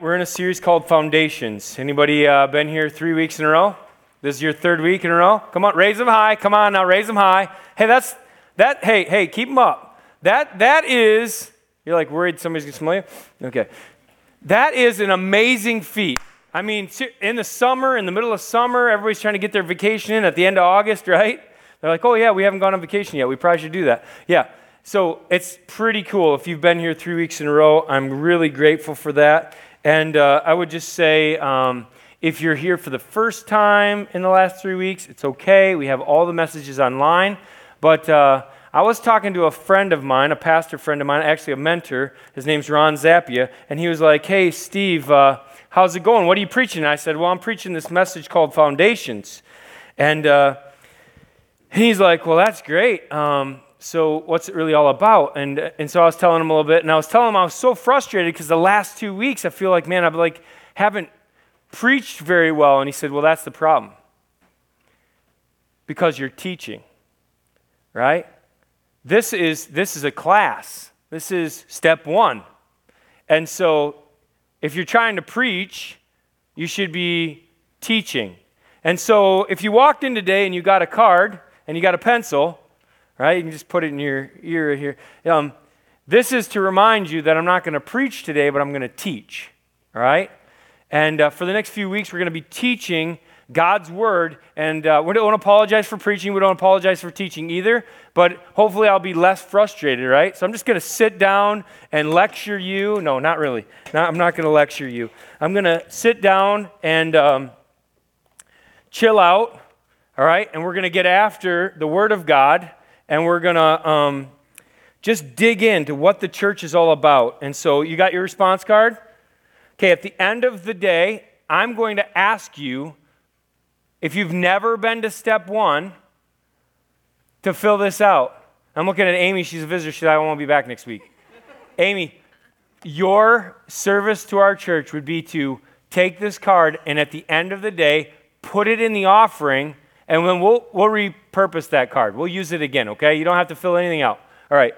We're in a series called Foundations. Anybody uh, been here three weeks in a row? This is your third week in a row. Come on, raise them high. Come on now, raise them high. Hey, that's that. Hey, hey, keep them up. That that is. You're like worried somebody's gonna smell you. Okay, that is an amazing feat. I mean, in the summer, in the middle of summer, everybody's trying to get their vacation in at the end of August, right? They're like, oh yeah, we haven't gone on vacation yet. We probably should do that. Yeah. So it's pretty cool. If you've been here three weeks in a row, I'm really grateful for that. And uh, I would just say um, if you're here for the first time in the last three weeks, it's okay. We have all the messages online. But uh, I was talking to a friend of mine, a pastor friend of mine, actually a mentor. His name's Ron Zappia. And he was like, Hey, Steve, uh, how's it going? What are you preaching? And I said, Well, I'm preaching this message called Foundations. And uh, he's like, Well, that's great. Um, so what's it really all about? And, and so I was telling him a little bit, and I was telling him I was so frustrated because the last two weeks I feel like, man, I've like haven't preached very well. And he said, well, that's the problem. Because you're teaching, right? This is, this is a class. This is step one. And so if you're trying to preach, you should be teaching. And so if you walked in today and you got a card and you got a pencil, right? You can just put it in your ear here. Um, this is to remind you that I'm not going to preach today, but I'm going to teach, all right? And uh, for the next few weeks, we're going to be teaching God's word. And uh, we don't apologize for preaching. We don't apologize for teaching either. But hopefully, I'll be less frustrated, right? So I'm just going to sit down and lecture you. No, not really. I'm not going to lecture you. I'm going to sit down and um, chill out, all right? And we're going to get after the word of God and we're going to um, just dig into what the church is all about. And so, you got your response card? Okay, at the end of the day, I'm going to ask you if you've never been to step one to fill this out. I'm looking at Amy. She's a visitor. She said, I won't be back next week. Amy, your service to our church would be to take this card and at the end of the day, put it in the offering and then we'll, we'll repurpose that card. We'll use it again, okay? You don't have to fill anything out. All right.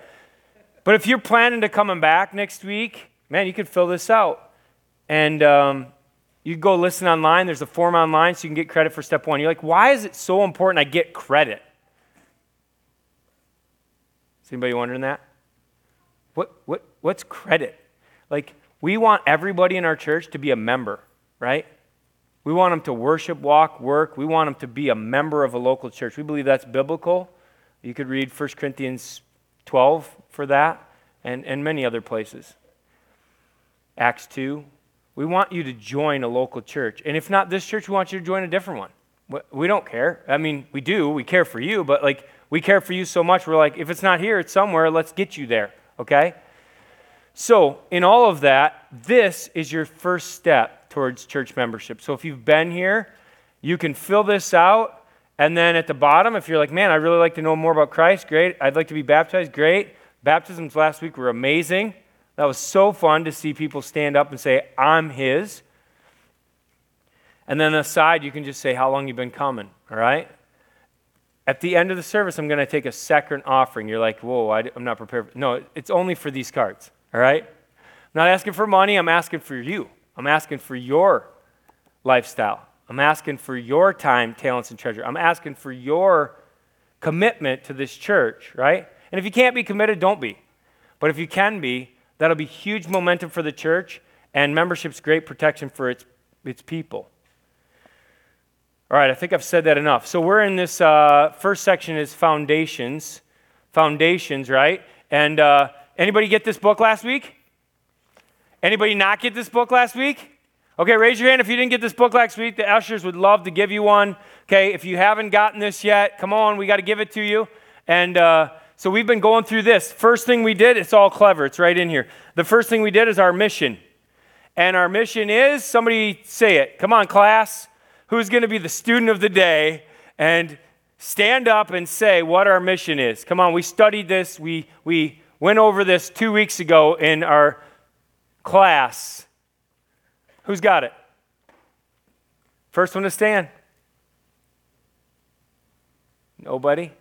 But if you're planning to coming back next week, man, you could fill this out. And um, you go listen online. There's a form online so you can get credit for step one. You're like, why is it so important I get credit? Is anybody wondering that? What, what, what's credit? Like, we want everybody in our church to be a member, right? We want them to worship, walk, work. We want them to be a member of a local church. We believe that's biblical. You could read 1 Corinthians 12 for that and, and many other places. Acts 2. We want you to join a local church. And if not this church, we want you to join a different one. We don't care. I mean, we do. We care for you, but like, we care for you so much. We're like, if it's not here, it's somewhere. Let's get you there, okay? So, in all of that, this is your first step towards church membership. So if you've been here, you can fill this out. And then at the bottom, if you're like, man, I really like to know more about Christ, great. I'd like to be baptized, great. Baptisms last week were amazing. That was so fun to see people stand up and say, I'm His. And then aside, you can just say how long you've been coming, all right? At the end of the service, I'm going to take a second offering. You're like, whoa, I, am not prepared. No, it's only for these cards, all right? I'm not asking for money, I'm asking for you. I'm asking for your lifestyle. I'm asking for your time, talents, and treasure. I'm asking for your commitment to this church, right? And if you can't be committed, don't be. But if you can be, that'll be huge momentum for the church, and membership's great protection for its, its people. All right, I think I've said that enough. So we're in this uh, first section is foundations, foundations, right? And uh, anybody get this book last week? Anybody not get this book last week? Okay, raise your hand if you didn't get this book last week. The ushers would love to give you one. Okay, if you haven't gotten this yet, come on, we got to give it to you. And uh, so we've been going through this. First thing we did, it's all clever, it's right in here. The first thing we did is our mission. And our mission is somebody say it. Come on, class. Who's going to be the student of the day and stand up and say what our mission is? Come on, we studied this. We, we went over this two weeks ago in our class. Who's got it? First one to stand. Nobody?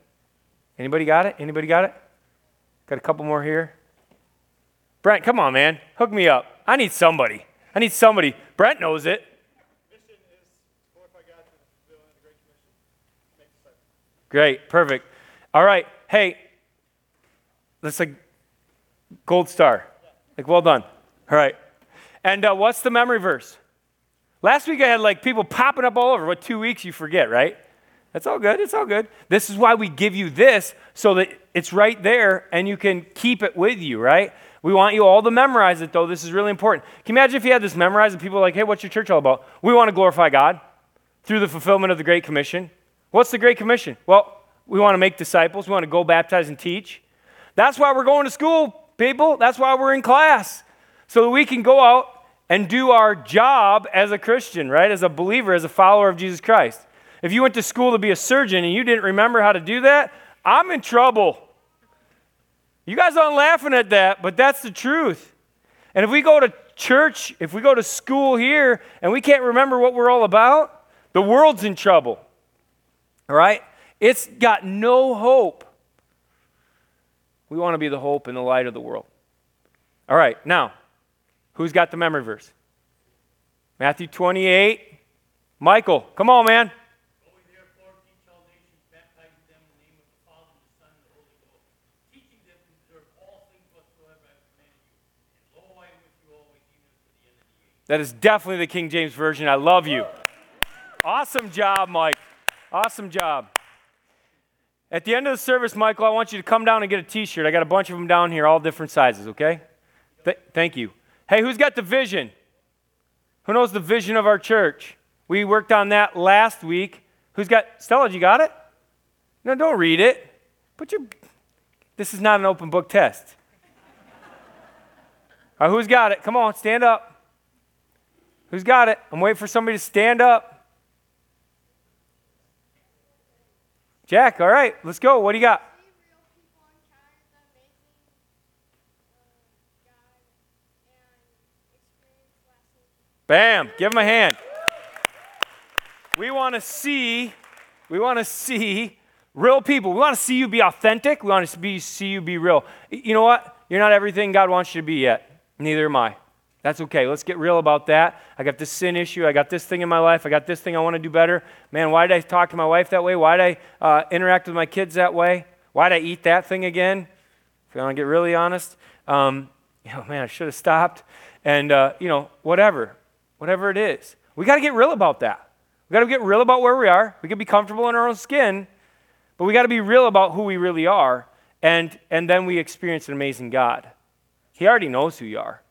Anybody got it? Anybody got it? Got a couple more here. Brent, come on, man. Hook me up. I need somebody. I need somebody. Brent knows it. Great, perfect. All right, hey, that's like gold star. Like, well done. All right. And uh, what's the memory verse? Last week I had like people popping up all over. What, two weeks you forget, right? That's all good. It's all good. This is why we give you this so that it's right there and you can keep it with you, right? We want you all to memorize it, though. This is really important. Can you imagine if you had this memorized and people like, hey, what's your church all about? We want to glorify God through the fulfillment of the Great Commission. What's the Great Commission? Well, we want to make disciples. We want to go baptize and teach. That's why we're going to school, people. That's why we're in class. So that we can go out and do our job as a Christian, right? As a believer, as a follower of Jesus Christ. If you went to school to be a surgeon and you didn't remember how to do that, I'm in trouble. You guys aren't laughing at that, but that's the truth. And if we go to church, if we go to school here and we can't remember what we're all about, the world's in trouble. All right? It's got no hope. We want to be the hope and the light of the world. All right, now, who's got the memory verse? Matthew 28. Michael, come on, man. That is definitely the King James Version. I love you. Awesome job, Mike. Awesome job. At the end of the service, Michael, I want you to come down and get a t shirt. I got a bunch of them down here, all different sizes, okay? Th- thank you. Hey, who's got the vision? Who knows the vision of our church? We worked on that last week. Who's got, Stella, you got it? No, don't read it. Put your, this is not an open book test. All right, who's got it? Come on, stand up. Who's got it? I'm waiting for somebody to stand up. Jack, all right, let's go. What do you got? Bam, give him a hand. We want to see, we want to see real people. We want to see you be authentic. We want to see you be real. You know what? You're not everything God wants you to be yet. Neither am I. That's okay. Let's get real about that. I got this sin issue. I got this thing in my life. I got this thing I want to do better. Man, why did I talk to my wife that way? Why did I uh, interact with my kids that way? Why did I eat that thing again? If you want to get really honest, um, you know, man, I should have stopped. And, uh, you know, whatever, whatever it is. We got to get real about that. We got to get real about where we are. We can be comfortable in our own skin, but we got to be real about who we really are. And, and then we experience an amazing God. He already knows who you are.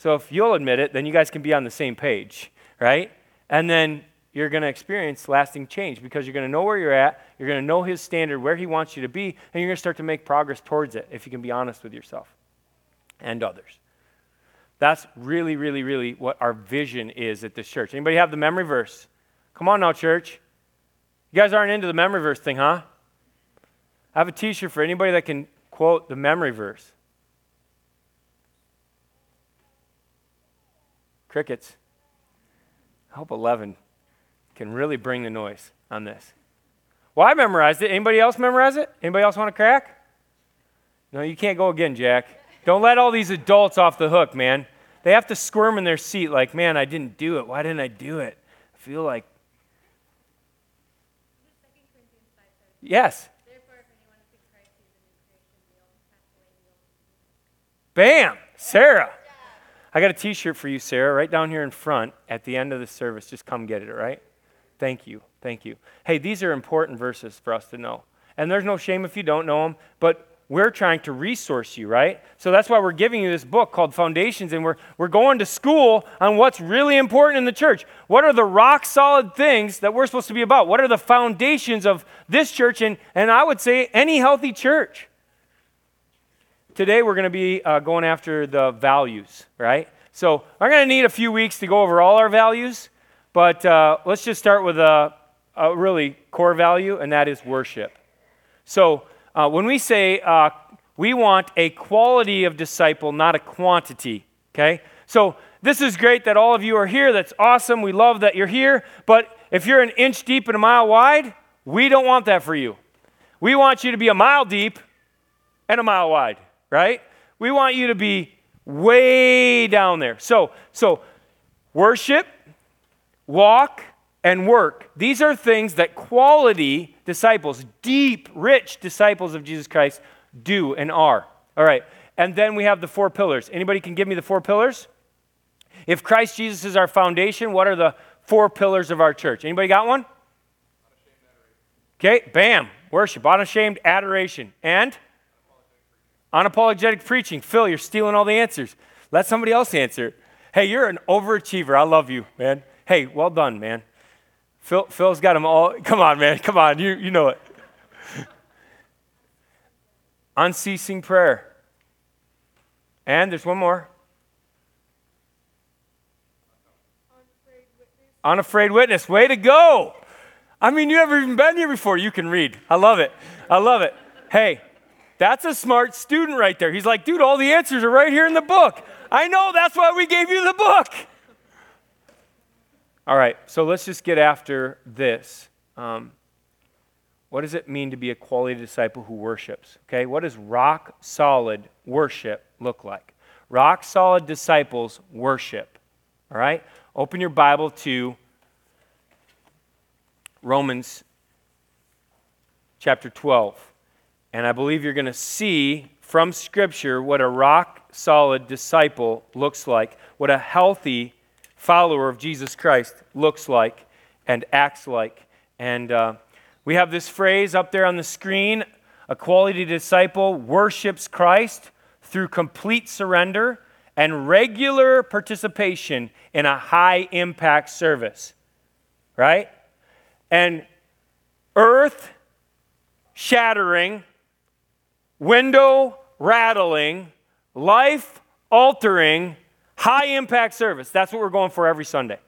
So if you'll admit it, then you guys can be on the same page, right? And then you're going to experience lasting change because you're going to know where you're at, you're going to know his standard, where he wants you to be, and you're going to start to make progress towards it if you can be honest with yourself and others. That's really, really, really what our vision is at this church. Anybody have the memory verse? Come on now, church. You guys aren't into the memory verse thing, huh? I have a t shirt for anybody that can quote the memory verse. Crickets. I hope 11 can really bring the noise on this. Well, I memorized it. Anybody else memorize it? Anybody else want to crack? No, you can't go again, Jack. Don't let all these adults off the hook, man. They have to squirm in their seat like, man, I didn't do it. Why didn't I do it? I feel like. Yes. Bam! Sarah. I got a t shirt for you, Sarah, right down here in front at the end of the service. Just come get it, all right? Thank you. Thank you. Hey, these are important verses for us to know. And there's no shame if you don't know them, but we're trying to resource you, right? So that's why we're giving you this book called Foundations, and we're, we're going to school on what's really important in the church. What are the rock solid things that we're supposed to be about? What are the foundations of this church and, and I would say any healthy church? Today we're going to be uh, going after the values, right? So I'm going to need a few weeks to go over all our values, but uh, let's just start with a, a, really core value, and that is worship. So uh, when we say uh, we want a quality of disciple, not a quantity, okay? So this is great that all of you are here. That's awesome. We love that you're here. But if you're an inch deep and a mile wide, we don't want that for you. We want you to be a mile deep and a mile wide right? We want you to be way down there. So, so Worship, walk, and work. These are things that quality disciples, deep, rich disciples of Jesus Christ, do and are. All right. And then we have the four pillars. Anybody can give me the four pillars? If Christ Jesus is our foundation, what are the four pillars of our church? Anybody got one? Okay, bam. Worship, unashamed adoration, and unapologetic preaching. Phil, you're stealing all the answers. Let somebody else answer. Hey, you're an overachiever. I love you, man. Hey, well done, man. Phil, Phil's got them all. Come on, man. Come on. You, you know it. Unceasing prayer. And there's one more. Unafraid witness. Unafraid witness. Way to go. I mean, you've never even been here before. You can read. I love it. I love it. Hey, that's a smart student right there. He's like, dude, all the answers are right here in the book. I know, that's why we gave you the book. All right, so let's just get after this. Um, what does it mean to be a quality disciple who worships? Okay, what does rock solid worship look like? Rock solid disciples worship. All right, open your Bible to Romans chapter 12. And I believe you're going to see from Scripture what a rock solid disciple looks like, what a healthy follower of Jesus Christ looks like and acts like. And uh, we have this phrase up there on the screen a quality disciple worships Christ through complete surrender and regular participation in a high impact service. Right? And earth shattering, window rattling, life altering, high impact service. That's what we're going for every Sunday.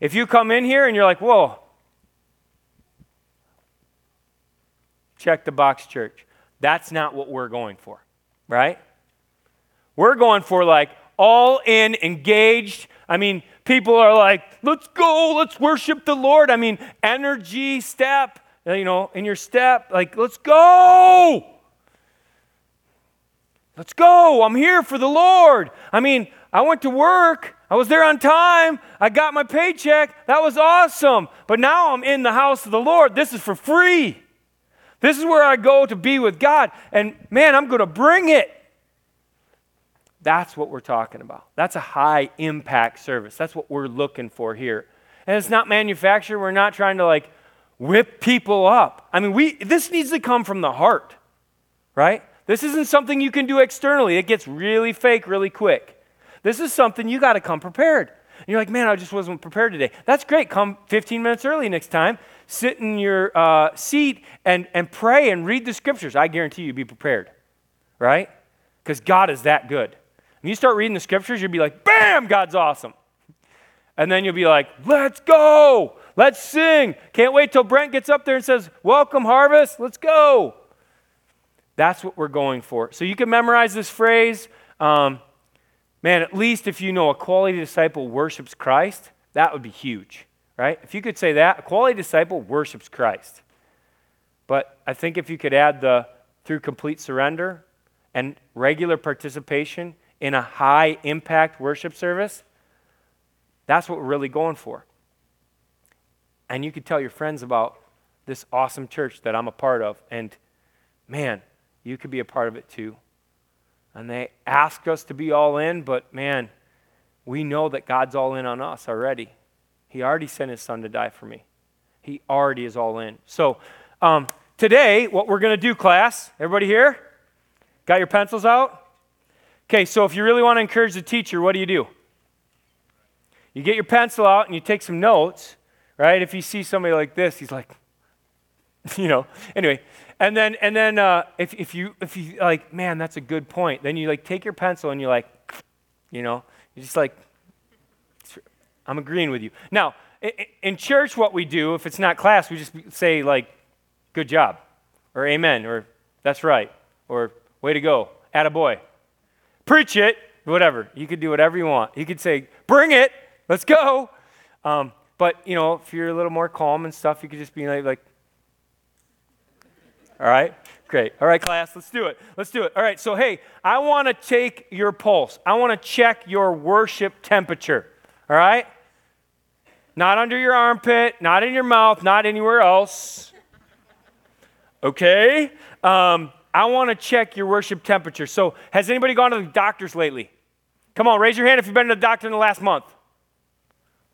If you come in here and you're like, whoa, check the box church. That's not what we're going for, right? We're going for like all in, engaged. I mean, people are like, let's go, let's worship the Lord. I mean, energy, step, you know, in your step, like, let's go. Let's go. I'm here for the Lord. I mean, I went to work. I was there on time. I got my paycheck. That was awesome. But now I'm in the house of the Lord. This is for free. This is where I go to be with God. And man, I'm going to bring it. That's what we're talking about. That's a high impact service. That's what we're looking for here. And it's not manufactured. We're not trying to like whip people up. I mean, we this needs to come from the heart. Right? This isn't something you can do externally. It gets really fake really quick. This is something you got to come prepared. And you're like, man, I just wasn't prepared today. That's great. Come 15 minutes early next time. Sit in your uh, seat and, and pray and read the scriptures. I guarantee you, be prepared, right? Because God is that good. When you start reading the scriptures, you'll be like, bam, God's awesome. And then you'll be like, let's go. Let's sing. Can't wait till Brent gets up there and says, welcome, harvest. Let's go. That's what we're going for. So you can memorize this phrase. Um, man, at least if you know a quality disciple worships Christ, that would be huge, right? If you could say that, a quality disciple worships Christ. But I think if you could add the through complete surrender and regular participation in a high impact worship service, that's what we're really going for. And you could tell your friends about this awesome church that I'm a part of. And man, you could be a part of it too. And they ask us to be all in, but man, we know that God's all in on us already. He already sent his son to die for me. He already is all in. So, um, today, what we're going to do, class, everybody here? Got your pencils out? Okay, so if you really want to encourage the teacher, what do you do? You get your pencil out and you take some notes, right? If you see somebody like this, he's like, you know, anyway, and then and then uh, if if you if you like, man, that's a good point. Then you like take your pencil and you like, you know, you just like, I'm agreeing with you. Now, in church, what we do if it's not class, we just say like, good job, or amen, or that's right, or way to go, a boy. Preach it, whatever. You could do whatever you want. You could say, bring it, let's go. Um, but you know, if you're a little more calm and stuff, you could just be like, like all right? Great. All right, class, let's do it. Let's do it. All right, so hey, I want to take your pulse. I want to check your worship temperature. All right? Not under your armpit, not in your mouth, not anywhere else. Okay? Um, I want to check your worship temperature. So, has anybody gone to the doctors lately? Come on, raise your hand if you've been to the doctor in the last month.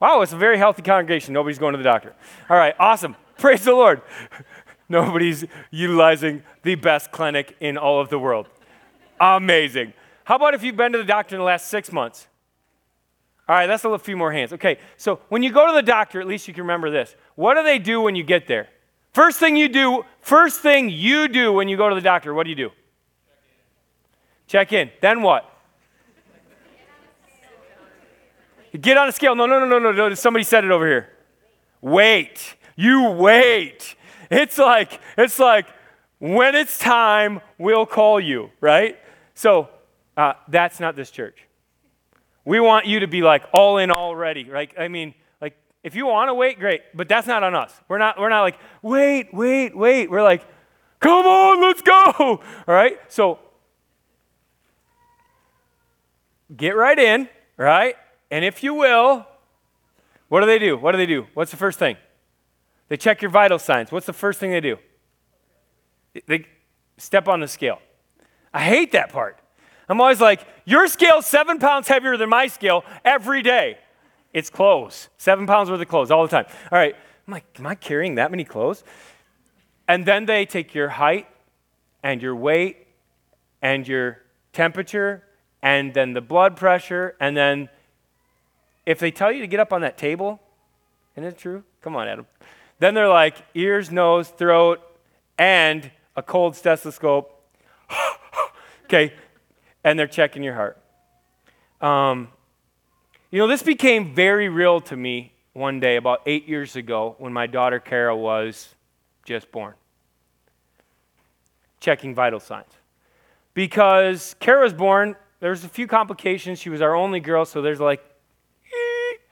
Wow, it's a very healthy congregation. Nobody's going to the doctor. All right, awesome. Praise the Lord. Nobody's utilizing the best clinic in all of the world. Amazing. How about if you've been to the doctor in the last six months? All right, that's a few more hands. Okay, so when you go to the doctor, at least you can remember this. What do they do when you get there? First thing you do, first thing you do when you go to the doctor, what do you do? Check in. Then what? Get on a scale. No, no, no, no, no, no. Somebody said it over here. Wait. You wait. It's like, it's like, when it's time, we'll call you, right? So uh, that's not this church. We want you to be like all in already, right? I mean, like if you want to wait, great, but that's not on us. We're not, we're not like, wait, wait, wait. We're like, come on, let's go. All right? So get right in, right? And if you will, what do they do? What do they do? What's the first thing? They check your vital signs. What's the first thing they do? They step on the scale. I hate that part. I'm always like, your scale's seven pounds heavier than my scale every day. It's clothes. Seven pounds worth of clothes all the time. All right. I'm like, am I carrying that many clothes? And then they take your height and your weight and your temperature and then the blood pressure and then if they tell you to get up on that table, isn't it true? Come on, Adam. Then they're like ears, nose, throat, and a cold stethoscope. okay, and they're checking your heart. Um, you know, this became very real to me one day about eight years ago when my daughter Kara was just born. Checking vital signs. Because Kara was born, there's a few complications. She was our only girl, so there's like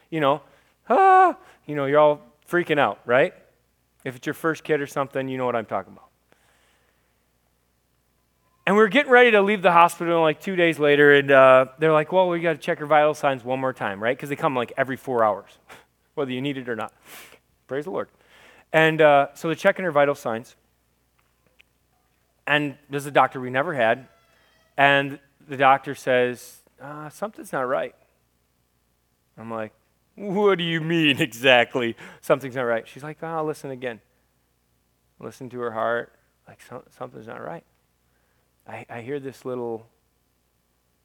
you know, ah, you know, you're all freaking out, right? If it's your first kid or something, you know what I'm talking about. And we are getting ready to leave the hospital like two days later, and uh, they're like, well, we got to check her vital signs one more time, right? Because they come like every four hours, whether you need it or not. Praise the Lord. And uh, so they're checking her vital signs. And there's a doctor we never had. And the doctor says, uh, something's not right. I'm like, what do you mean exactly? Something's not right. She's like, oh, I'll listen again. Listen to her heart. Like, so, something's not right. I, I hear this little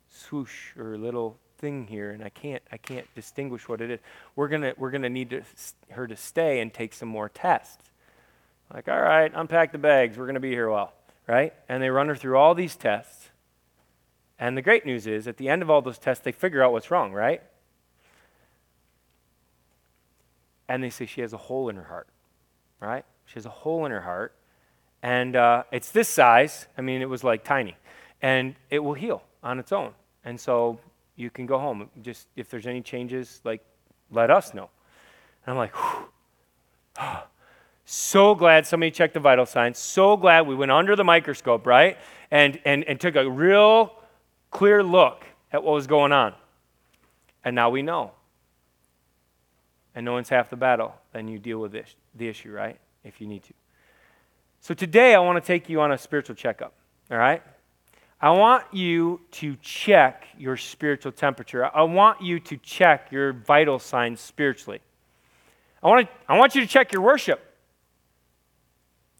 swoosh or little thing here, and I can't, I can't distinguish what it is. We're going to we're gonna need to, her to stay and take some more tests. Like, all right, unpack the bags. We're going to be here a while, right? And they run her through all these tests. And the great news is, at the end of all those tests, they figure out what's wrong, right? And they say she has a hole in her heart, right? She has a hole in her heart, and uh, it's this size. I mean, it was like tiny, and it will heal on its own. And so you can go home. Just if there's any changes, like let us know. And I'm like, so glad somebody checked the vital signs. So glad we went under the microscope, right? And, and, and took a real clear look at what was going on. And now we know and knowing's half the battle, then you deal with this, the issue, right? If you need to. So today I want to take you on a spiritual checkup, all right? I want you to check your spiritual temperature. I want you to check your vital signs spiritually. I want, to, I want you to check your worship.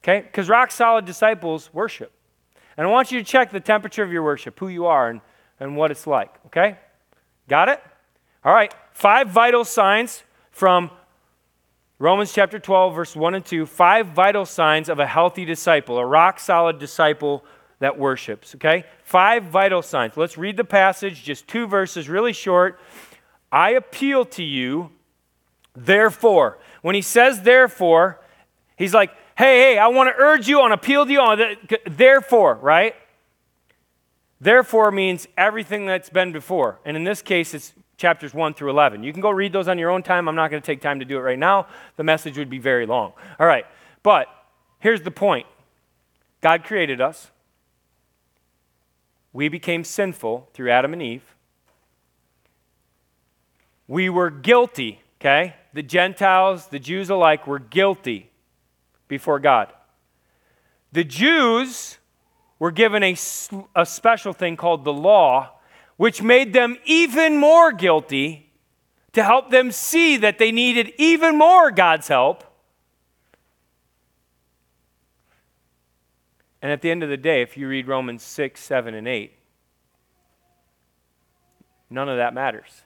Okay? Because rock solid disciples worship. And I want you to check the temperature of your worship, who you are, and, and what it's like. Okay? Got it? All right. Five vital signs from Romans chapter 12, verse 1 and 2 five vital signs of a healthy disciple, a rock solid disciple that worships. Okay? Five vital signs. Let's read the passage, just two verses, really short. I appeal to you, therefore. When he says therefore, he's like, hey, hey, I want to urge you on, appeal to you on, therefore, right? Therefore means everything that's been before. And in this case, it's chapters 1 through 11. You can go read those on your own time. I'm not going to take time to do it right now. The message would be very long. All right. But here's the point God created us, we became sinful through Adam and Eve. We were guilty, okay? The Gentiles, the Jews alike, were guilty before God. The Jews were given a, a special thing called the law, which made them even more guilty to help them see that they needed even more God's help. And at the end of the day, if you read Romans 6, 7, and 8, none of that matters.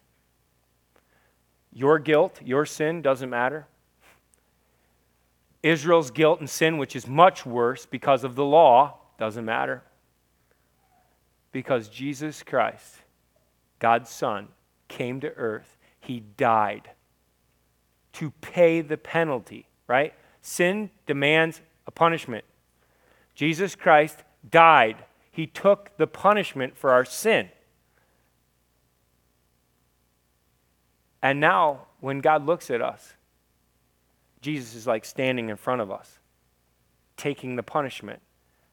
Your guilt, your sin doesn't matter. Israel's guilt and sin, which is much worse because of the law, doesn't matter. Because Jesus Christ, God's Son, came to earth. He died to pay the penalty, right? Sin demands a punishment. Jesus Christ died. He took the punishment for our sin. And now, when God looks at us, Jesus is like standing in front of us, taking the punishment.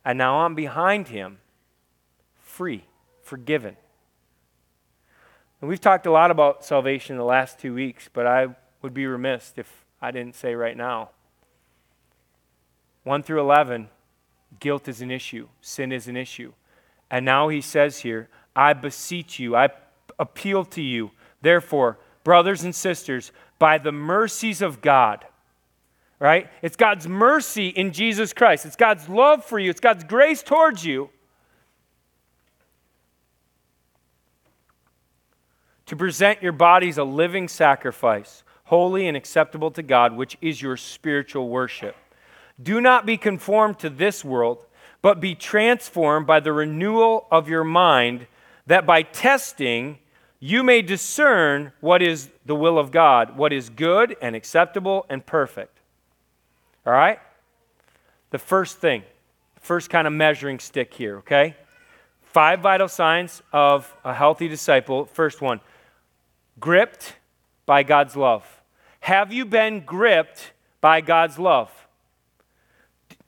And now I'm behind him, free, forgiven. And we've talked a lot about salvation in the last two weeks, but I would be remiss if I didn't say right now 1 through 11 Guilt is an issue, sin is an issue. And now he says here, I beseech you, I appeal to you, therefore, brothers and sisters, by the mercies of God, right? It's God's mercy in Jesus Christ, it's God's love for you, it's God's grace towards you. To present your bodies a living sacrifice, holy and acceptable to God, which is your spiritual worship. Do not be conformed to this world, but be transformed by the renewal of your mind, that by testing you may discern what is the will of God, what is good and acceptable and perfect. All right? The first thing, first kind of measuring stick here, okay? Five vital signs of a healthy disciple. First one, gripped by God's love. Have you been gripped by God's love?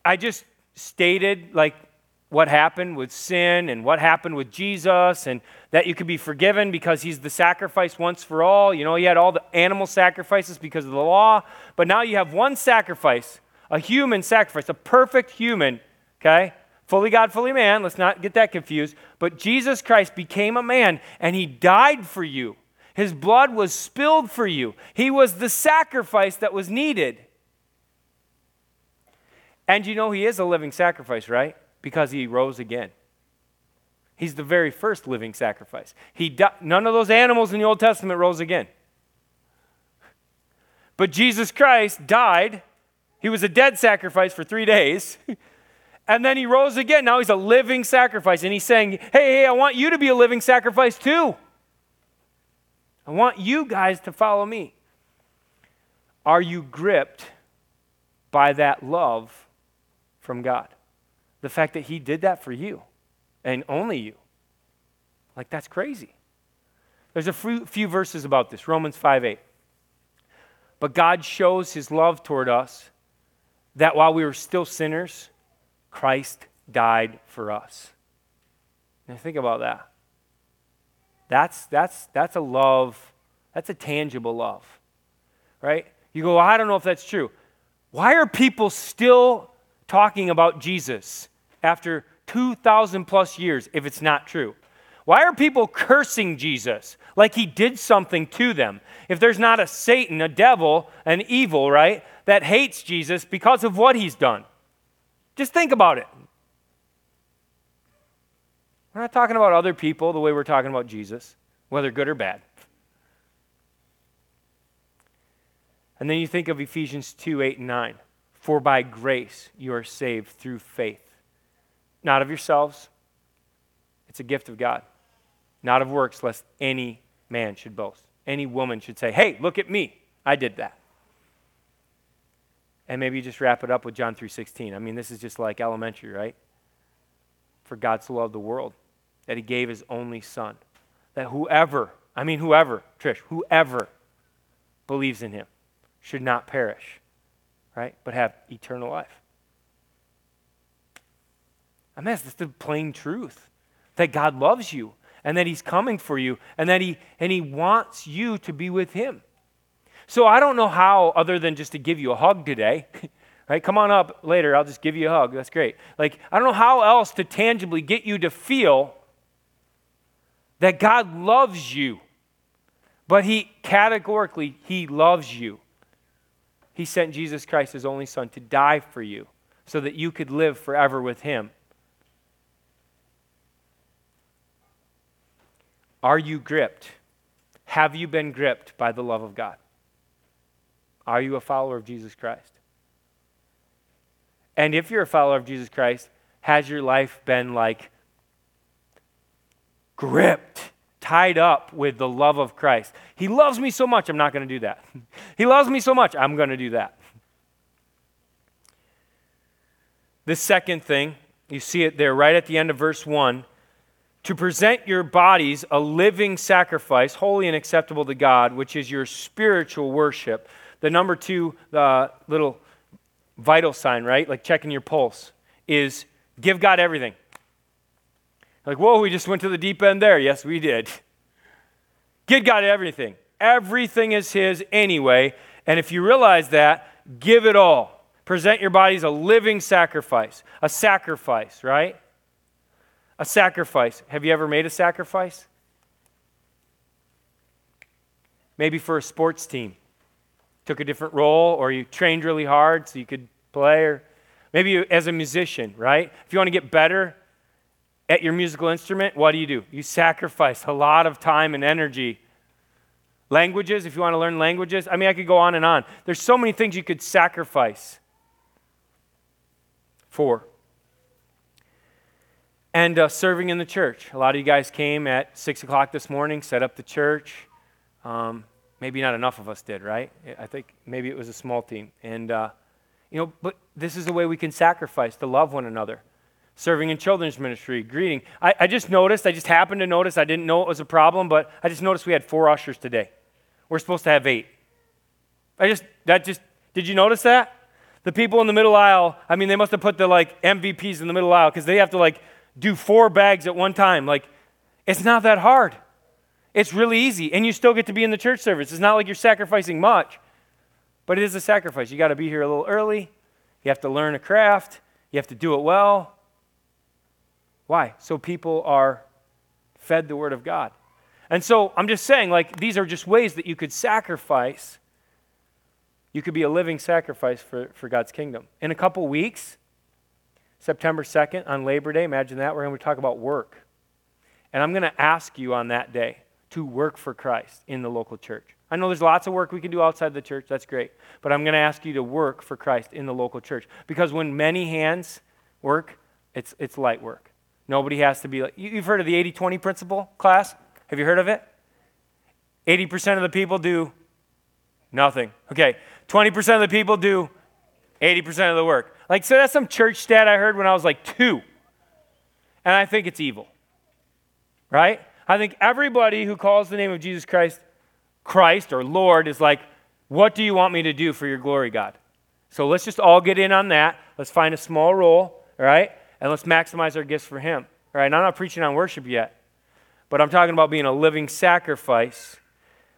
I just stated like what happened with sin and what happened with Jesus and that you could be forgiven because he's the sacrifice once for all. You know, he had all the animal sacrifices because of the law, but now you have one sacrifice, a human sacrifice, a perfect human, okay? Fully God, fully man. Let's not get that confused. But Jesus Christ became a man and he died for you. His blood was spilled for you. He was the sacrifice that was needed. And you know he is a living sacrifice, right? Because he rose again. He's the very first living sacrifice. He di- none of those animals in the Old Testament rose again. But Jesus Christ died. He was a dead sacrifice for three days. and then he rose again. Now he's a living sacrifice. And he's saying, hey, hey, I want you to be a living sacrifice too. I want you guys to follow me. Are you gripped by that love from God. The fact that He did that for you and only you. Like, that's crazy. There's a few, verses about this Romans 5 8. But God shows His love toward us that while we were still sinners, Christ died for us. Now, think about that. That's, that's, that's a love, that's a tangible love, right? You go, well, I don't know if that's true. Why are people still talking about Jesus after 2,000 plus years if it's not true? Why are people cursing Jesus like he did something to them? If there's not a Satan, a devil, an evil, right, that hates Jesus because of what he's done. Just think about it. We're not talking about other people the way we're talking about Jesus, whether good or bad. And then you think of Ephesians 2 8 and 9. For by grace you are saved through faith, not of yourselves. It's a gift of God, not of works, lest any man should boast. Any woman should say, Hey, look at me. I did that. And maybe you just wrap it up with John 3:16. I mean, this is just like elementary, right? For God so loved the world that he gave his only son. That whoever, I mean whoever, Trish, whoever believes in him should not perish, right? But have eternal life. I mean, that's the plain truth that God loves you and that He's coming for you and that He, and he wants you to be with Him. So I don't know how, other than just to give you a hug today, right? Come on up later, I'll just give you a hug. That's great. Like, I don't know how else to tangibly get you to feel that God loves you. But He categorically, He loves you. He sent Jesus Christ, His only Son, to die for you so that you could live forever with Him. Are you gripped? Have you been gripped by the love of God? Are you a follower of Jesus Christ? And if you're a follower of Jesus Christ, has your life been like gripped, tied up with the love of Christ? He loves me so much, I'm not going to do that. he loves me so much, I'm going to do that. The second thing, you see it there right at the end of verse 1 to present your bodies a living sacrifice, holy and acceptable to God, which is your spiritual worship. The number two, the little vital sign, right? Like checking your pulse, is give God everything. Like, whoa, we just went to the deep end there. Yes, we did. Give God everything. Everything is His anyway. And if you realize that, give it all. Present your bodies a living sacrifice, a sacrifice, right? A sacrifice. Have you ever made a sacrifice? Maybe for a sports team. Took a different role, or you trained really hard so you could play, or maybe as a musician, right? If you want to get better at your musical instrument, what do you do? You sacrifice a lot of time and energy. Languages, if you want to learn languages, I mean, I could go on and on. There's so many things you could sacrifice for and uh, serving in the church. A lot of you guys came at 6 o'clock this morning, set up the church. Um, maybe not enough of us did, right? I think maybe it was a small team. And, uh, you know, but this is the way we can sacrifice to love one another. Serving in children's ministry, greeting. I, I just noticed, I just happened to notice, I didn't know it was a problem, but I just noticed we had four ushers today. We're supposed to have eight. I just, that just, did you notice that? The people in the middle aisle, I mean, they must have put the like MVPs in the middle aisle because they have to like do four bags at one time. Like, it's not that hard. It's really easy. And you still get to be in the church service. It's not like you're sacrificing much, but it is a sacrifice. You got to be here a little early. You have to learn a craft. You have to do it well. Why? So people are fed the Word of God. And so I'm just saying, like, these are just ways that you could sacrifice. You could be a living sacrifice for, for God's kingdom. In a couple weeks, September 2nd on Labor Day, imagine that, we're going to talk about work. And I'm going to ask you on that day to work for Christ in the local church. I know there's lots of work we can do outside the church, that's great. But I'm going to ask you to work for Christ in the local church. Because when many hands work, it's, it's light work. Nobody has to be like, you've heard of the 80 20 principle class? Have you heard of it? 80% of the people do nothing. Okay, 20% of the people do 80% of the work. Like, so that's some church stat I heard when I was like two. And I think it's evil. Right? I think everybody who calls the name of Jesus Christ Christ or Lord is like, what do you want me to do for your glory, God? So let's just all get in on that. Let's find a small role, all right? And let's maximize our gifts for Him. All right, I'm not preaching on worship yet, but I'm talking about being a living sacrifice.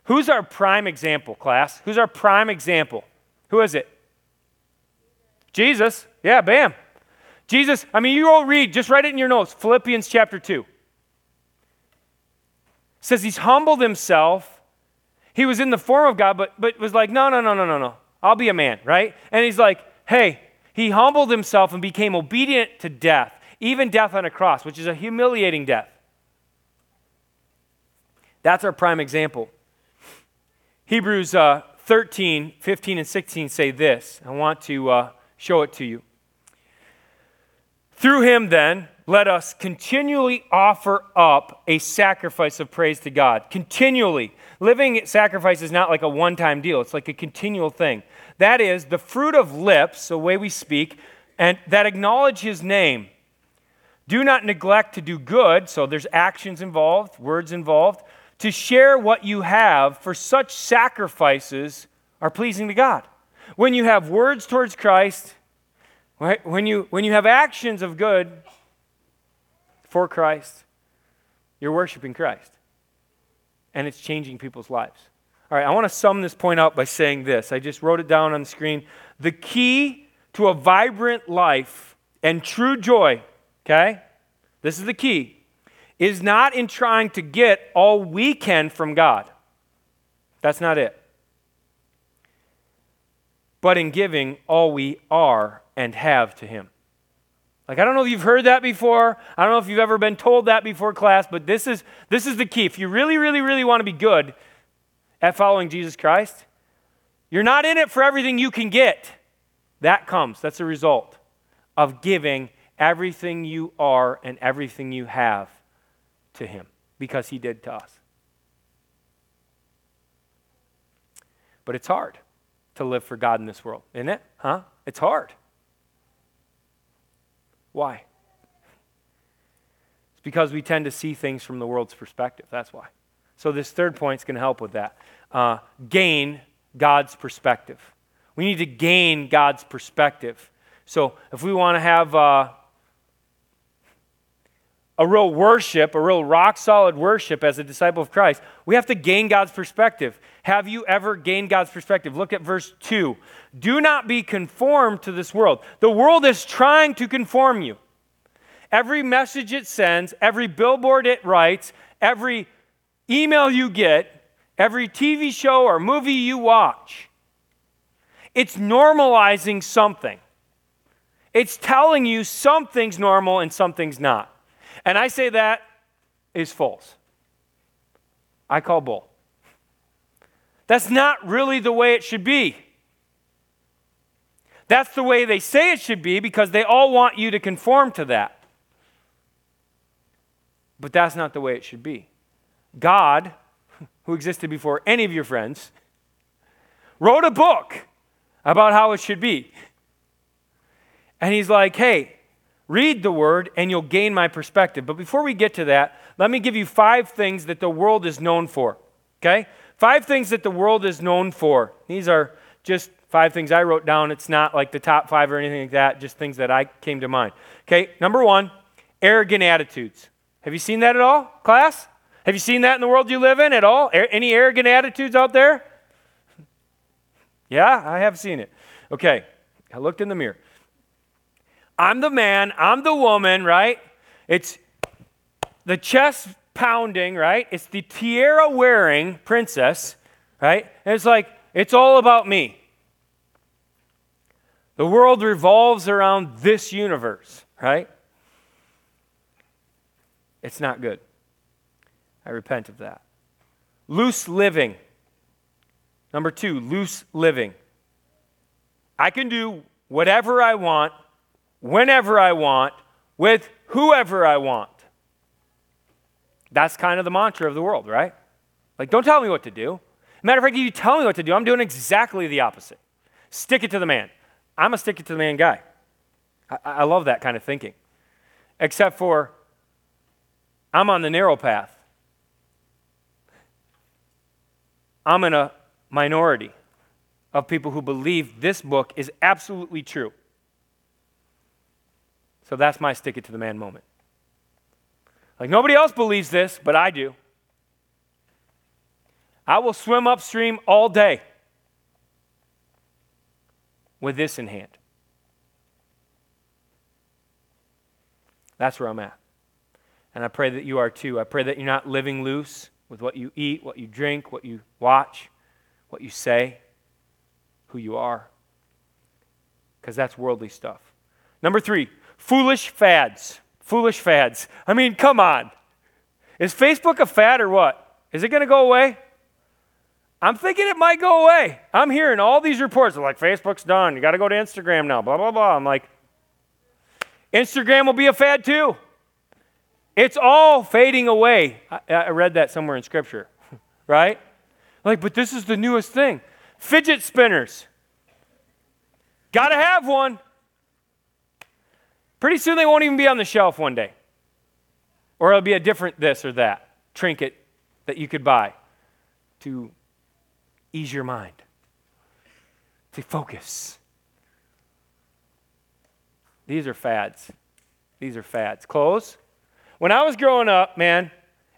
Who's our prime example, class? Who's our prime example? Who is it? Jesus. Yeah, bam. Jesus, I mean, you all read, just write it in your notes Philippians chapter 2. It says he's humbled himself. He was in the form of God, but, but was like, no, no, no, no, no, no. I'll be a man, right? And he's like, hey, he humbled himself and became obedient to death, even death on a cross, which is a humiliating death. That's our prime example. Hebrews uh, 13, 15, and 16 say this. I want to uh, show it to you. Through him, then, let us continually offer up a sacrifice of praise to God. Continually. Living sacrifice is not like a one time deal, it's like a continual thing. That is the fruit of lips, the way we speak, and that acknowledge his name. Do not neglect to do good, so there's actions involved, words involved, to share what you have, for such sacrifices are pleasing to God. When you have words towards Christ, when you, when you have actions of good for Christ, you're worshiping Christ. And it's changing people's lives. All right, I want to sum this point up by saying this. I just wrote it down on the screen. The key to a vibrant life and true joy, okay? This is the key, is not in trying to get all we can from God. That's not it. But in giving all we are and have to Him. Like, I don't know if you've heard that before. I don't know if you've ever been told that before class, but this is, this is the key. If you really, really, really want to be good at following Jesus Christ, you're not in it for everything you can get. That comes, that's a result of giving everything you are and everything you have to Him because He did to us. But it's hard to live for God in this world, isn't it? Huh? It's hard. Why? It's because we tend to see things from the world's perspective. That's why. So, this third point is going to help with that. Uh, gain God's perspective. We need to gain God's perspective. So, if we want to have uh, a real worship, a real rock solid worship as a disciple of Christ, we have to gain God's perspective. Have you ever gained God's perspective? Look at verse 2. Do not be conformed to this world. The world is trying to conform you. Every message it sends, every billboard it writes, every email you get, every TV show or movie you watch, it's normalizing something. It's telling you something's normal and something's not. And I say that is false. I call bull. That's not really the way it should be. That's the way they say it should be because they all want you to conform to that. But that's not the way it should be. God, who existed before any of your friends, wrote a book about how it should be. And he's like, hey, Read the word and you'll gain my perspective. But before we get to that, let me give you five things that the world is known for. Okay? Five things that the world is known for. These are just five things I wrote down. It's not like the top five or anything like that, just things that I came to mind. Okay? Number one, arrogant attitudes. Have you seen that at all, class? Have you seen that in the world you live in at all? Any arrogant attitudes out there? Yeah, I have seen it. Okay, I looked in the mirror. I'm the man, I'm the woman, right? It's the chest pounding, right? It's the tiara wearing princess, right? And it's like, it's all about me. The world revolves around this universe, right? It's not good. I repent of that. Loose living. Number two, loose living. I can do whatever I want whenever I want, with whoever I want. That's kind of the mantra of the world, right? Like, don't tell me what to do. Matter of fact, if you tell me what to do, I'm doing exactly the opposite. Stick it to the man. I'm a stick it to the man guy. I, I love that kind of thinking. Except for, I'm on the narrow path. I'm in a minority of people who believe this book is absolutely true. So that's my stick it to the man moment. Like nobody else believes this, but I do. I will swim upstream all day with this in hand. That's where I'm at. And I pray that you are too. I pray that you're not living loose with what you eat, what you drink, what you watch, what you say, who you are. Because that's worldly stuff. Number three, Foolish fads. Foolish fads. I mean, come on. Is Facebook a fad or what? Is it going to go away? I'm thinking it might go away. I'm hearing all these reports like Facebook's done. You got to go to Instagram now, blah, blah, blah. I'm like, Instagram will be a fad too. It's all fading away. I, I read that somewhere in Scripture, right? Like, but this is the newest thing. Fidget spinners. Got to have one. Pretty soon they won't even be on the shelf one day. Or it'll be a different this or that trinket that you could buy to ease your mind, to focus. These are fads. These are fads. Clothes. When I was growing up, man,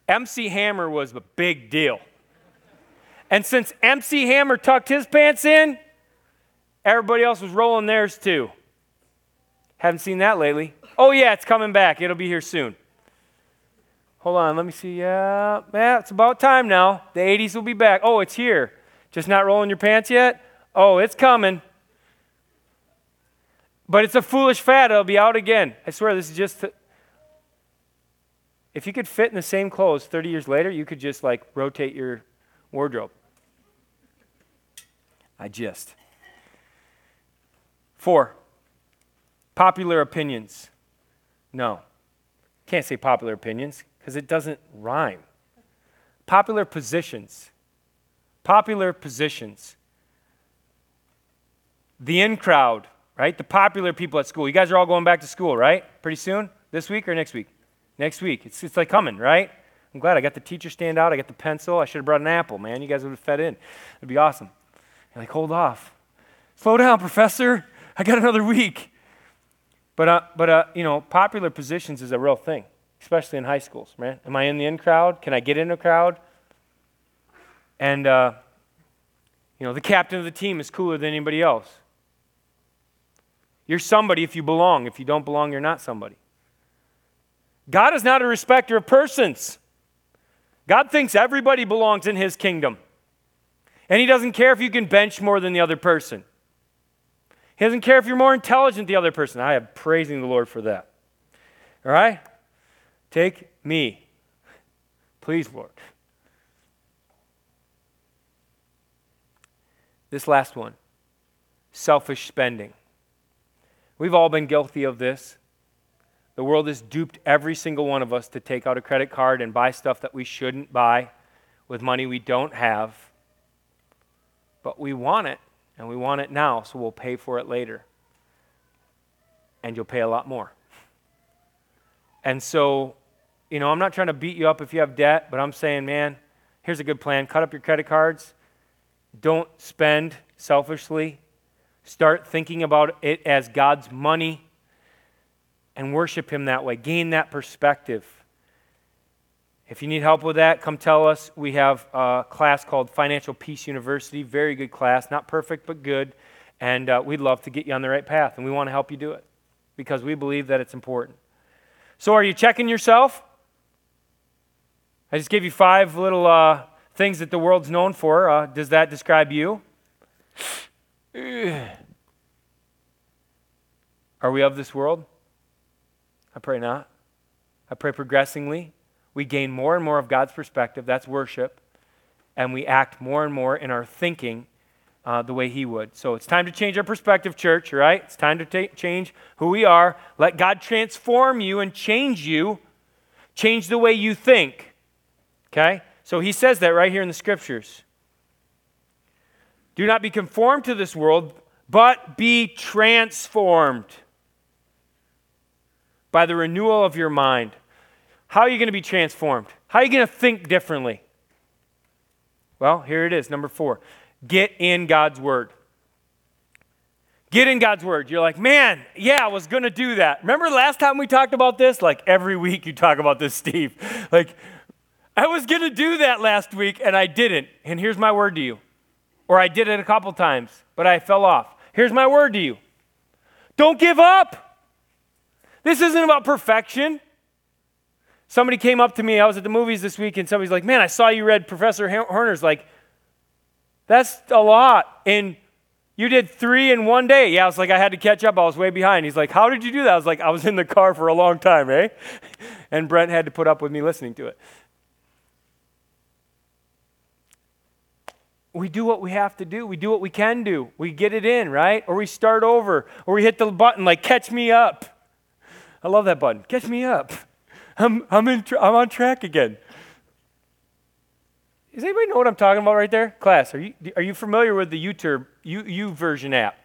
MC Hammer was a big deal. And since MC Hammer tucked his pants in, everybody else was rolling theirs too. Haven't seen that lately. Oh, yeah, it's coming back. It'll be here soon. Hold on, let me see. Yeah, yeah, it's about time now. The 80s will be back. Oh, it's here. Just not rolling your pants yet? Oh, it's coming. But it's a foolish fad. It'll be out again. I swear, this is just. if you could fit in the same clothes 30 years later, you could just like rotate your wardrobe. I just. Four, popular opinions. No, can't say popular opinions because it doesn't rhyme. Popular positions. Popular positions. The in crowd, right? The popular people at school. You guys are all going back to school, right? Pretty soon? This week or next week? Next week. It's, it's like coming, right? I'm glad I got the teacher stand out. I got the pencil. I should have brought an apple, man. You guys would have fed in. It'd be awesome. You're like, hold off. Slow down, professor. I got another week. But, uh, but uh, you know, popular positions is a real thing especially in high schools, man. Am I in the in crowd? Can I get in a crowd? And, uh, you know, the captain of the team is cooler than anybody else. You're somebody if you belong. If you don't belong, you're not somebody. God is not a respecter of persons. God thinks everybody belongs in his kingdom. And he doesn't care if you can bench more than the other person. He doesn't care if you're more intelligent than the other person. I am praising the Lord for that. All right? Take me. Please, Lord. This last one selfish spending. We've all been guilty of this. The world has duped every single one of us to take out a credit card and buy stuff that we shouldn't buy with money we don't have. But we want it, and we want it now, so we'll pay for it later. And you'll pay a lot more. And so you know, I'm not trying to beat you up if you have debt, but I'm saying, man, here's a good plan. Cut up your credit cards. Don't spend selfishly. Start thinking about it as God's money and worship Him that way. Gain that perspective. If you need help with that, come tell us. We have a class called Financial Peace University. Very good class. Not perfect, but good. And uh, we'd love to get you on the right path. And we want to help you do it because we believe that it's important. So, are you checking yourself? I just gave you five little uh, things that the world's known for. Uh, does that describe you? Are we of this world? I pray not. I pray progressively we gain more and more of God's perspective. That's worship. And we act more and more in our thinking uh, the way He would. So it's time to change our perspective, church, right? It's time to change who we are. Let God transform you and change you, change the way you think. Okay? So he says that right here in the scriptures. Do not be conformed to this world, but be transformed by the renewal of your mind. How are you going to be transformed? How are you going to think differently? Well, here it is, number four. Get in God's Word. Get in God's Word. You're like, man, yeah, I was going to do that. Remember last time we talked about this? Like every week you talk about this, Steve. Like, I was going to do that last week and I didn't. And here's my word to you. Or I did it a couple times, but I fell off. Here's my word to you don't give up. This isn't about perfection. Somebody came up to me, I was at the movies this week, and somebody's like, Man, I saw you read Professor Horner's. Like, that's a lot. And you did three in one day. Yeah, I was like, I had to catch up. I was way behind. He's like, How did you do that? I was like, I was in the car for a long time, eh? And Brent had to put up with me listening to it. we do what we have to do. We do what we can do. We get it in, right? Or we start over, or we hit the button like, catch me up. I love that button. Catch me up. I'm, I'm, in I'm on track again. Does anybody know what I'm talking about right there? Class, are you, are you familiar with the YouTube U, YouVersion app?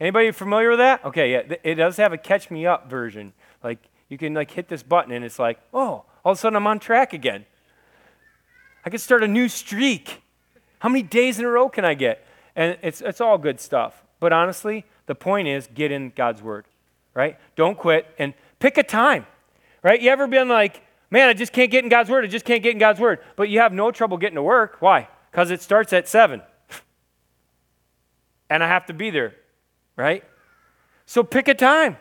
Anybody familiar with that? Okay, yeah, it does have a catch me up version. Like you can like hit this button and it's like, oh, all of a sudden I'm on track again. I can start a new streak. How many days in a row can I get? And it's, it's all good stuff. But honestly, the point is get in God's word, right? Don't quit and pick a time, right? You ever been like, Man, I just can't get in God's word. I just can't get in God's word. But you have no trouble getting to work. Why? Because it starts at 7. and I have to be there, right? So pick a time.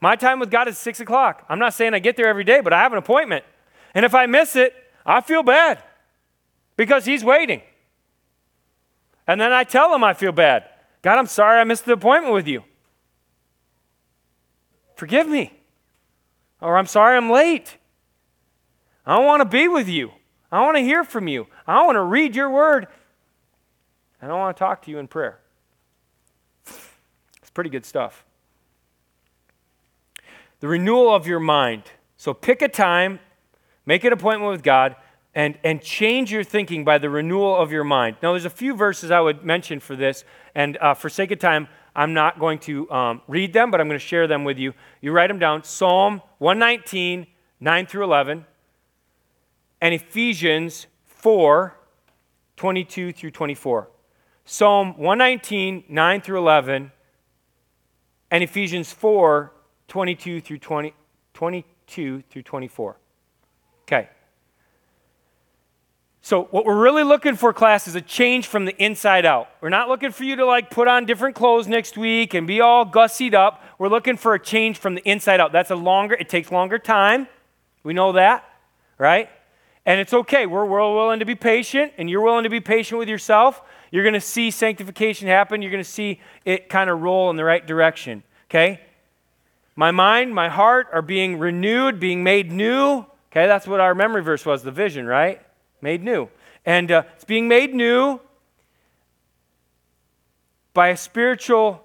My time with God is 6 o'clock. I'm not saying I get there every day, but I have an appointment. And if I miss it, I feel bad because He's waiting. And then I tell Him I feel bad. God, I'm sorry I missed the appointment with you. Forgive me. Or I'm sorry I'm late. I want to be with you. I want to hear from you. I want to read your word. And I want to talk to you in prayer. It's pretty good stuff. The renewal of your mind. So pick a time, make an appointment with God, and, and change your thinking by the renewal of your mind. Now, there's a few verses I would mention for this, and uh, for sake of time, I'm not going to um, read them, but I'm going to share them with you. You write them down Psalm 119, 9 through 11 and Ephesians 4 22 through 24. Psalm 119, 9 through 11, and Ephesians 4 22 through 20, 22 through 24. Okay. So, what we're really looking for, class, is a change from the inside out. We're not looking for you to like put on different clothes next week and be all gussied up. We're looking for a change from the inside out. That's a longer, it takes longer time. We know that, right? And it's okay. We're, we're willing to be patient, and you're willing to be patient with yourself. You're going to see sanctification happen. You're going to see it kind of roll in the right direction. Okay? My mind, my heart are being renewed, being made new. Okay, that's what our memory verse was the vision, right? Made new. And uh, it's being made new by a spiritual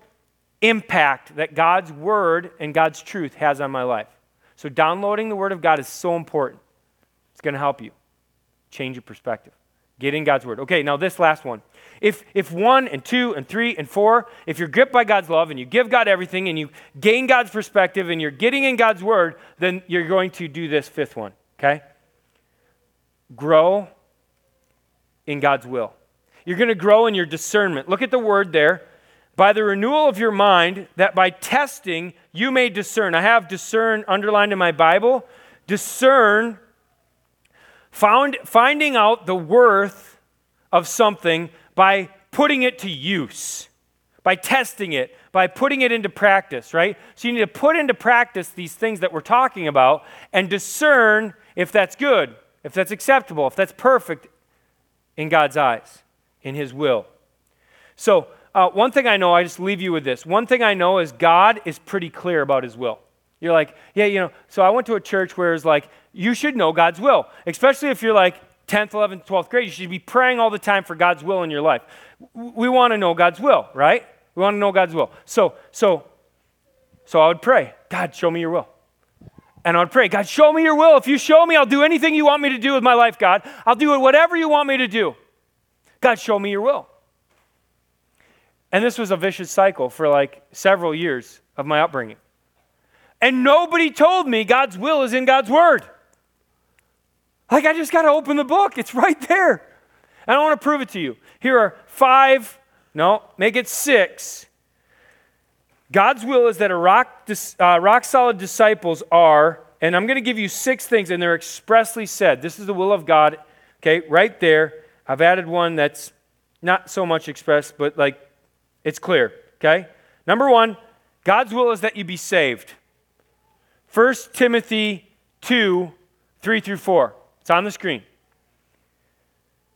impact that God's word and God's truth has on my life. So, downloading the word of God is so important. It's going to help you change your perspective. Get in God's word. Okay, now this last one. If, if one and two and three and four, if you're gripped by God's love and you give God everything and you gain God's perspective and you're getting in God's word, then you're going to do this fifth one, okay? Grow in God's will. You're going to grow in your discernment. Look at the word there. By the renewal of your mind, that by testing you may discern. I have discern underlined in my Bible. Discern Found, finding out the worth of something by putting it to use, by testing it, by putting it into practice, right? So you need to put into practice these things that we're talking about and discern if that's good, if that's acceptable, if that's perfect in God's eyes, in His will. So, uh, one thing I know, I just leave you with this. One thing I know is God is pretty clear about His will. You're like, yeah, you know, so I went to a church where it's like, you should know God's will, especially if you're like 10th, 11th, 12th grade. You should be praying all the time for God's will in your life. We want to know God's will, right? We want to know God's will. So, so, so I would pray, God, show me your will. And I would pray, God, show me your will. If you show me, I'll do anything you want me to do with my life, God. I'll do it whatever you want me to do. God, show me your will. And this was a vicious cycle for like several years of my upbringing. And nobody told me God's will is in God's word. Like, I just got to open the book, it's right there. And I want to prove it to you. Here are five, no, make it six. God's will is that a rock, uh, rock solid disciples are, and I'm going to give you six things, and they're expressly said. This is the will of God, okay, right there. I've added one that's not so much expressed, but like it's clear, okay? Number one, God's will is that you be saved. 1 Timothy 2 3 through 4. It's on the screen.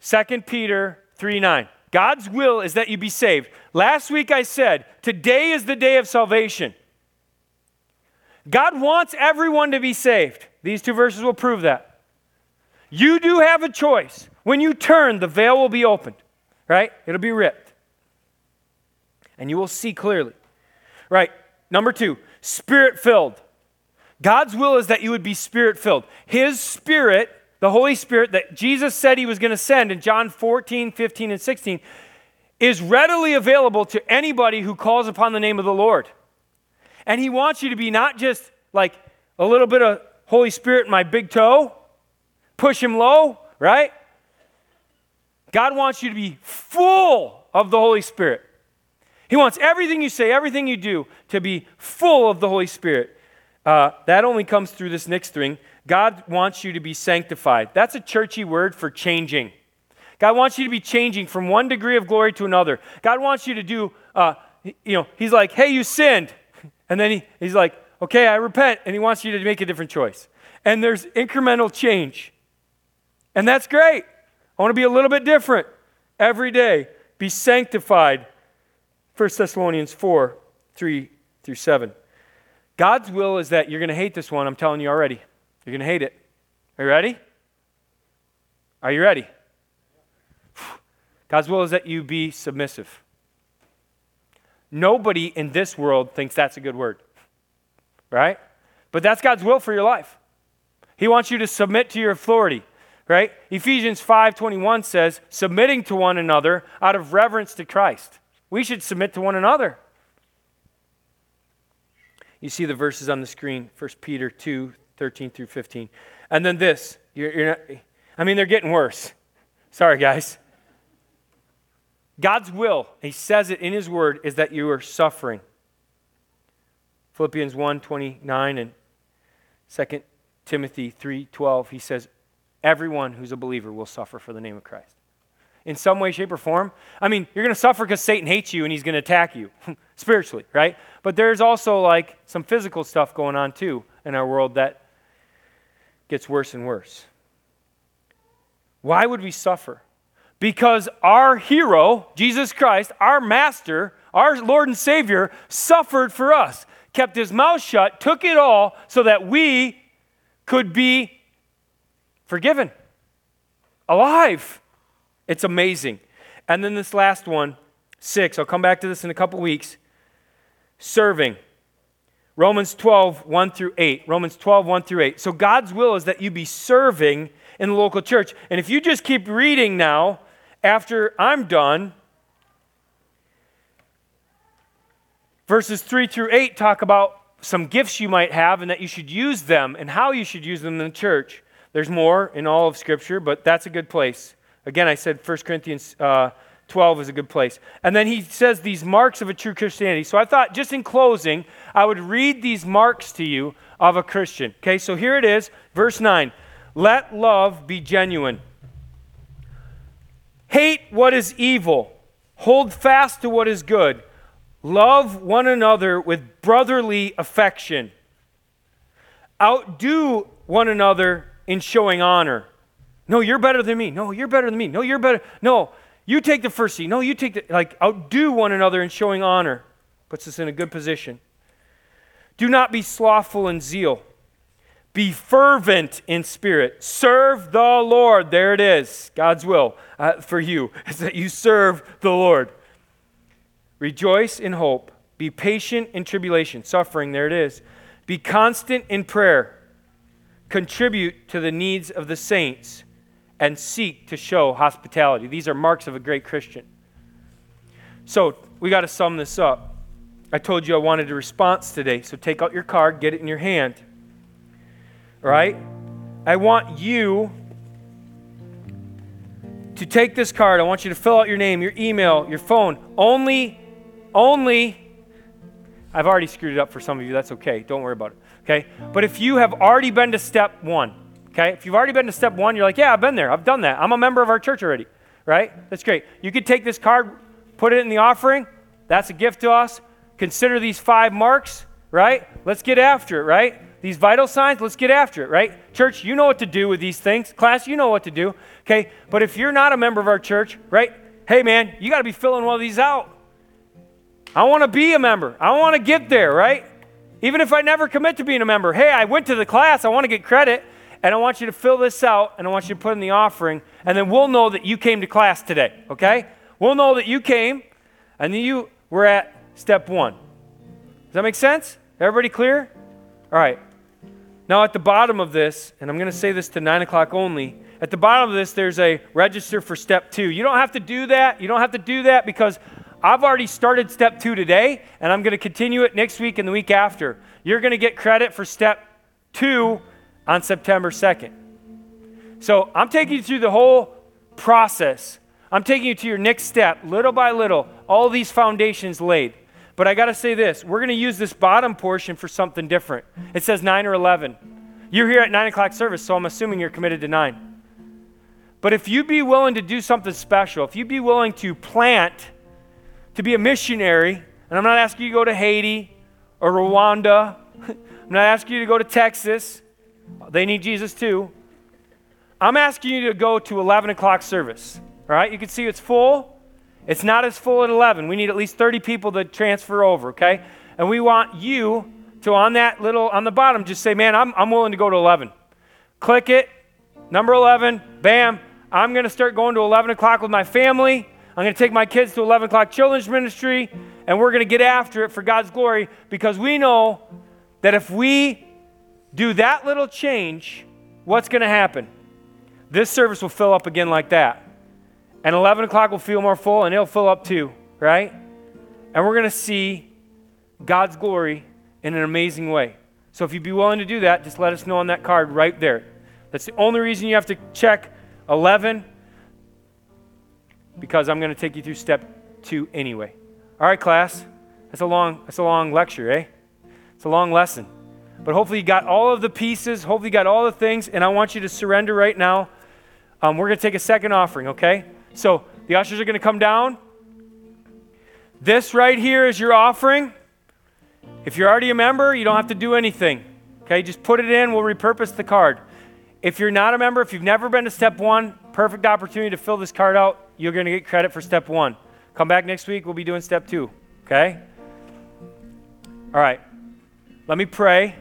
2 Peter 3 9. God's will is that you be saved. Last week I said, today is the day of salvation. God wants everyone to be saved. These two verses will prove that. You do have a choice. When you turn, the veil will be opened, right? It'll be ripped. And you will see clearly. Right. Number two, spirit filled. God's will is that you would be spirit filled. His spirit the Holy Spirit that Jesus said he was going to send in John 14, 15, and 16 is readily available to anybody who calls upon the name of the Lord. And he wants you to be not just like a little bit of Holy Spirit in my big toe, push him low, right? God wants you to be full of the Holy Spirit. He wants everything you say, everything you do to be full of the Holy Spirit. Uh, that only comes through this next thing God wants you to be sanctified. That's a churchy word for changing. God wants you to be changing from one degree of glory to another. God wants you to do, uh, you know, He's like, hey, you sinned. And then he, He's like, okay, I repent. And He wants you to make a different choice. And there's incremental change. And that's great. I want to be a little bit different every day. Be sanctified. 1 Thessalonians 4 3 through 7. God's will is that you're going to hate this one. I'm telling you already. You're going to hate it. Are you ready? Are you ready? God's will is that you be submissive. Nobody in this world thinks that's a good word, right? But that's God's will for your life. He wants you to submit to your authority, right? Ephesians 5:21 says, "Submitting to one another out of reverence to Christ." We should submit to one another. You see the verses on the screen, 1 Peter 2, 13 through 15. And then this, you're, you're not, I mean, they're getting worse. Sorry, guys. God's will, he says it in his word, is that you are suffering. Philippians 1 29 and 2 Timothy 3 12, he says, Everyone who's a believer will suffer for the name of Christ. In some way, shape, or form. I mean, you're going to suffer because Satan hates you and he's going to attack you spiritually, right? But there's also like some physical stuff going on too in our world that gets worse and worse. Why would we suffer? because our hero, Jesus Christ, our master, our Lord and Savior, suffered for us, kept his mouth shut, took it all so that we could be forgiven, alive. It's amazing. And then this last one, six, I'll come back to this in a couple weeks. Serving. Romans 12, 1 through 8. Romans 12, 1 through 8. So God's will is that you be serving in the local church. And if you just keep reading now, after I'm done, verses 3 through 8 talk about some gifts you might have and that you should use them and how you should use them in the church. There's more in all of Scripture, but that's a good place. Again, I said 1 Corinthians uh, 12 is a good place. And then he says these marks of a true Christianity. So I thought, just in closing, I would read these marks to you of a Christian. Okay, so here it is, verse 9. Let love be genuine. Hate what is evil, hold fast to what is good, love one another with brotherly affection, outdo one another in showing honor. No, you're better than me. No, you're better than me. No, you're better. No, you take the first seat. No, you take the, like, outdo one another in showing honor. Puts us in a good position. Do not be slothful in zeal. Be fervent in spirit. Serve the Lord. There it is. God's will uh, for you is that you serve the Lord. Rejoice in hope. Be patient in tribulation, suffering. There it is. Be constant in prayer. Contribute to the needs of the saints and seek to show hospitality. These are marks of a great Christian. So we got to sum this up. I told you I wanted a response today, so take out your card, get it in your hand right? I want you to take this card. I want you to fill out your name, your email, your phone. Only, only, I've already screwed it up for some of you. That's okay. Don't worry about it. Okay? But if you have already been to step one, okay? If you've already been to step one, you're like, yeah, I've been there. I've done that. I'm a member of our church already, right? That's great. You could take this card, put it in the offering. That's a gift to us. Consider these five marks, right? Let's get after it, right? these vital signs, let's get after it, right? Church, you know what to do with these things. Class, you know what to do, okay? But if you're not a member of our church, right? Hey, man, you got to be filling one of these out. I want to be a member. I want to get there, right? Even if I never commit to being a member. Hey, I went to the class. I want to get credit. And I want you to fill this out and I want you to put in the offering. And then we'll know that you came to class today, okay? We'll know that you came and then you were at step one. Does that make sense? Everybody clear? All right. Now, at the bottom of this, and I'm going to say this to 9 o'clock only, at the bottom of this, there's a register for step two. You don't have to do that. You don't have to do that because I've already started step two today, and I'm going to continue it next week and the week after. You're going to get credit for step two on September 2nd. So I'm taking you through the whole process. I'm taking you to your next step, little by little, all these foundations laid. But I got to say this we're going to use this bottom portion for something different. It says 9 or 11. You're here at 9 o'clock service, so I'm assuming you're committed to 9. But if you'd be willing to do something special, if you'd be willing to plant, to be a missionary, and I'm not asking you to go to Haiti or Rwanda, I'm not asking you to go to Texas, they need Jesus too. I'm asking you to go to 11 o'clock service. All right, you can see it's full. It's not as full at 11. We need at least 30 people to transfer over, okay? And we want you to, on that little, on the bottom, just say, man, I'm, I'm willing to go to 11. Click it, number 11, bam. I'm going to start going to 11 o'clock with my family. I'm going to take my kids to 11 o'clock children's ministry, and we're going to get after it for God's glory because we know that if we do that little change, what's going to happen? This service will fill up again like that. And 11 o'clock will feel more full, and it'll fill up too, right? And we're going to see God's glory in an amazing way. So if you'd be willing to do that, just let us know on that card right there. That's the only reason you have to check 11 because I'm going to take you through step 2 anyway. All right, class. That's a long that's a long lecture, eh? It's a long lesson. But hopefully you got all of the pieces, hopefully you got all the things and I want you to surrender right now. Um, we're going to take a second offering, okay? So the ushers are going to come down. This right here is your offering. If you're already a member, you don't have to do anything. Okay, just put it in, we'll repurpose the card. If you're not a member, if you've never been to step one, perfect opportunity to fill this card out. You're going to get credit for step one. Come back next week, we'll be doing step two. Okay? All right. Let me pray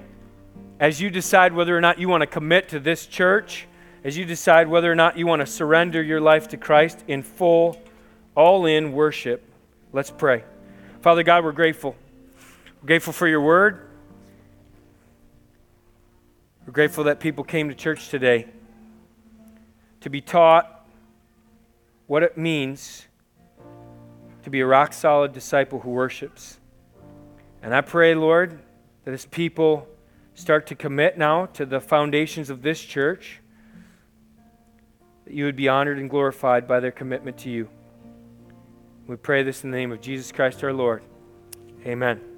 as you decide whether or not you want to commit to this church, as you decide whether or not you want to surrender your life to Christ in full, all in worship. Let's pray. Father God, we're grateful. We're grateful for your word. We're grateful that people came to church today to be taught what it means to be a rock solid disciple who worships. And I pray, Lord, that as people start to commit now to the foundations of this church, that you would be honored and glorified by their commitment to you. We pray this in the name of Jesus Christ our Lord. Amen.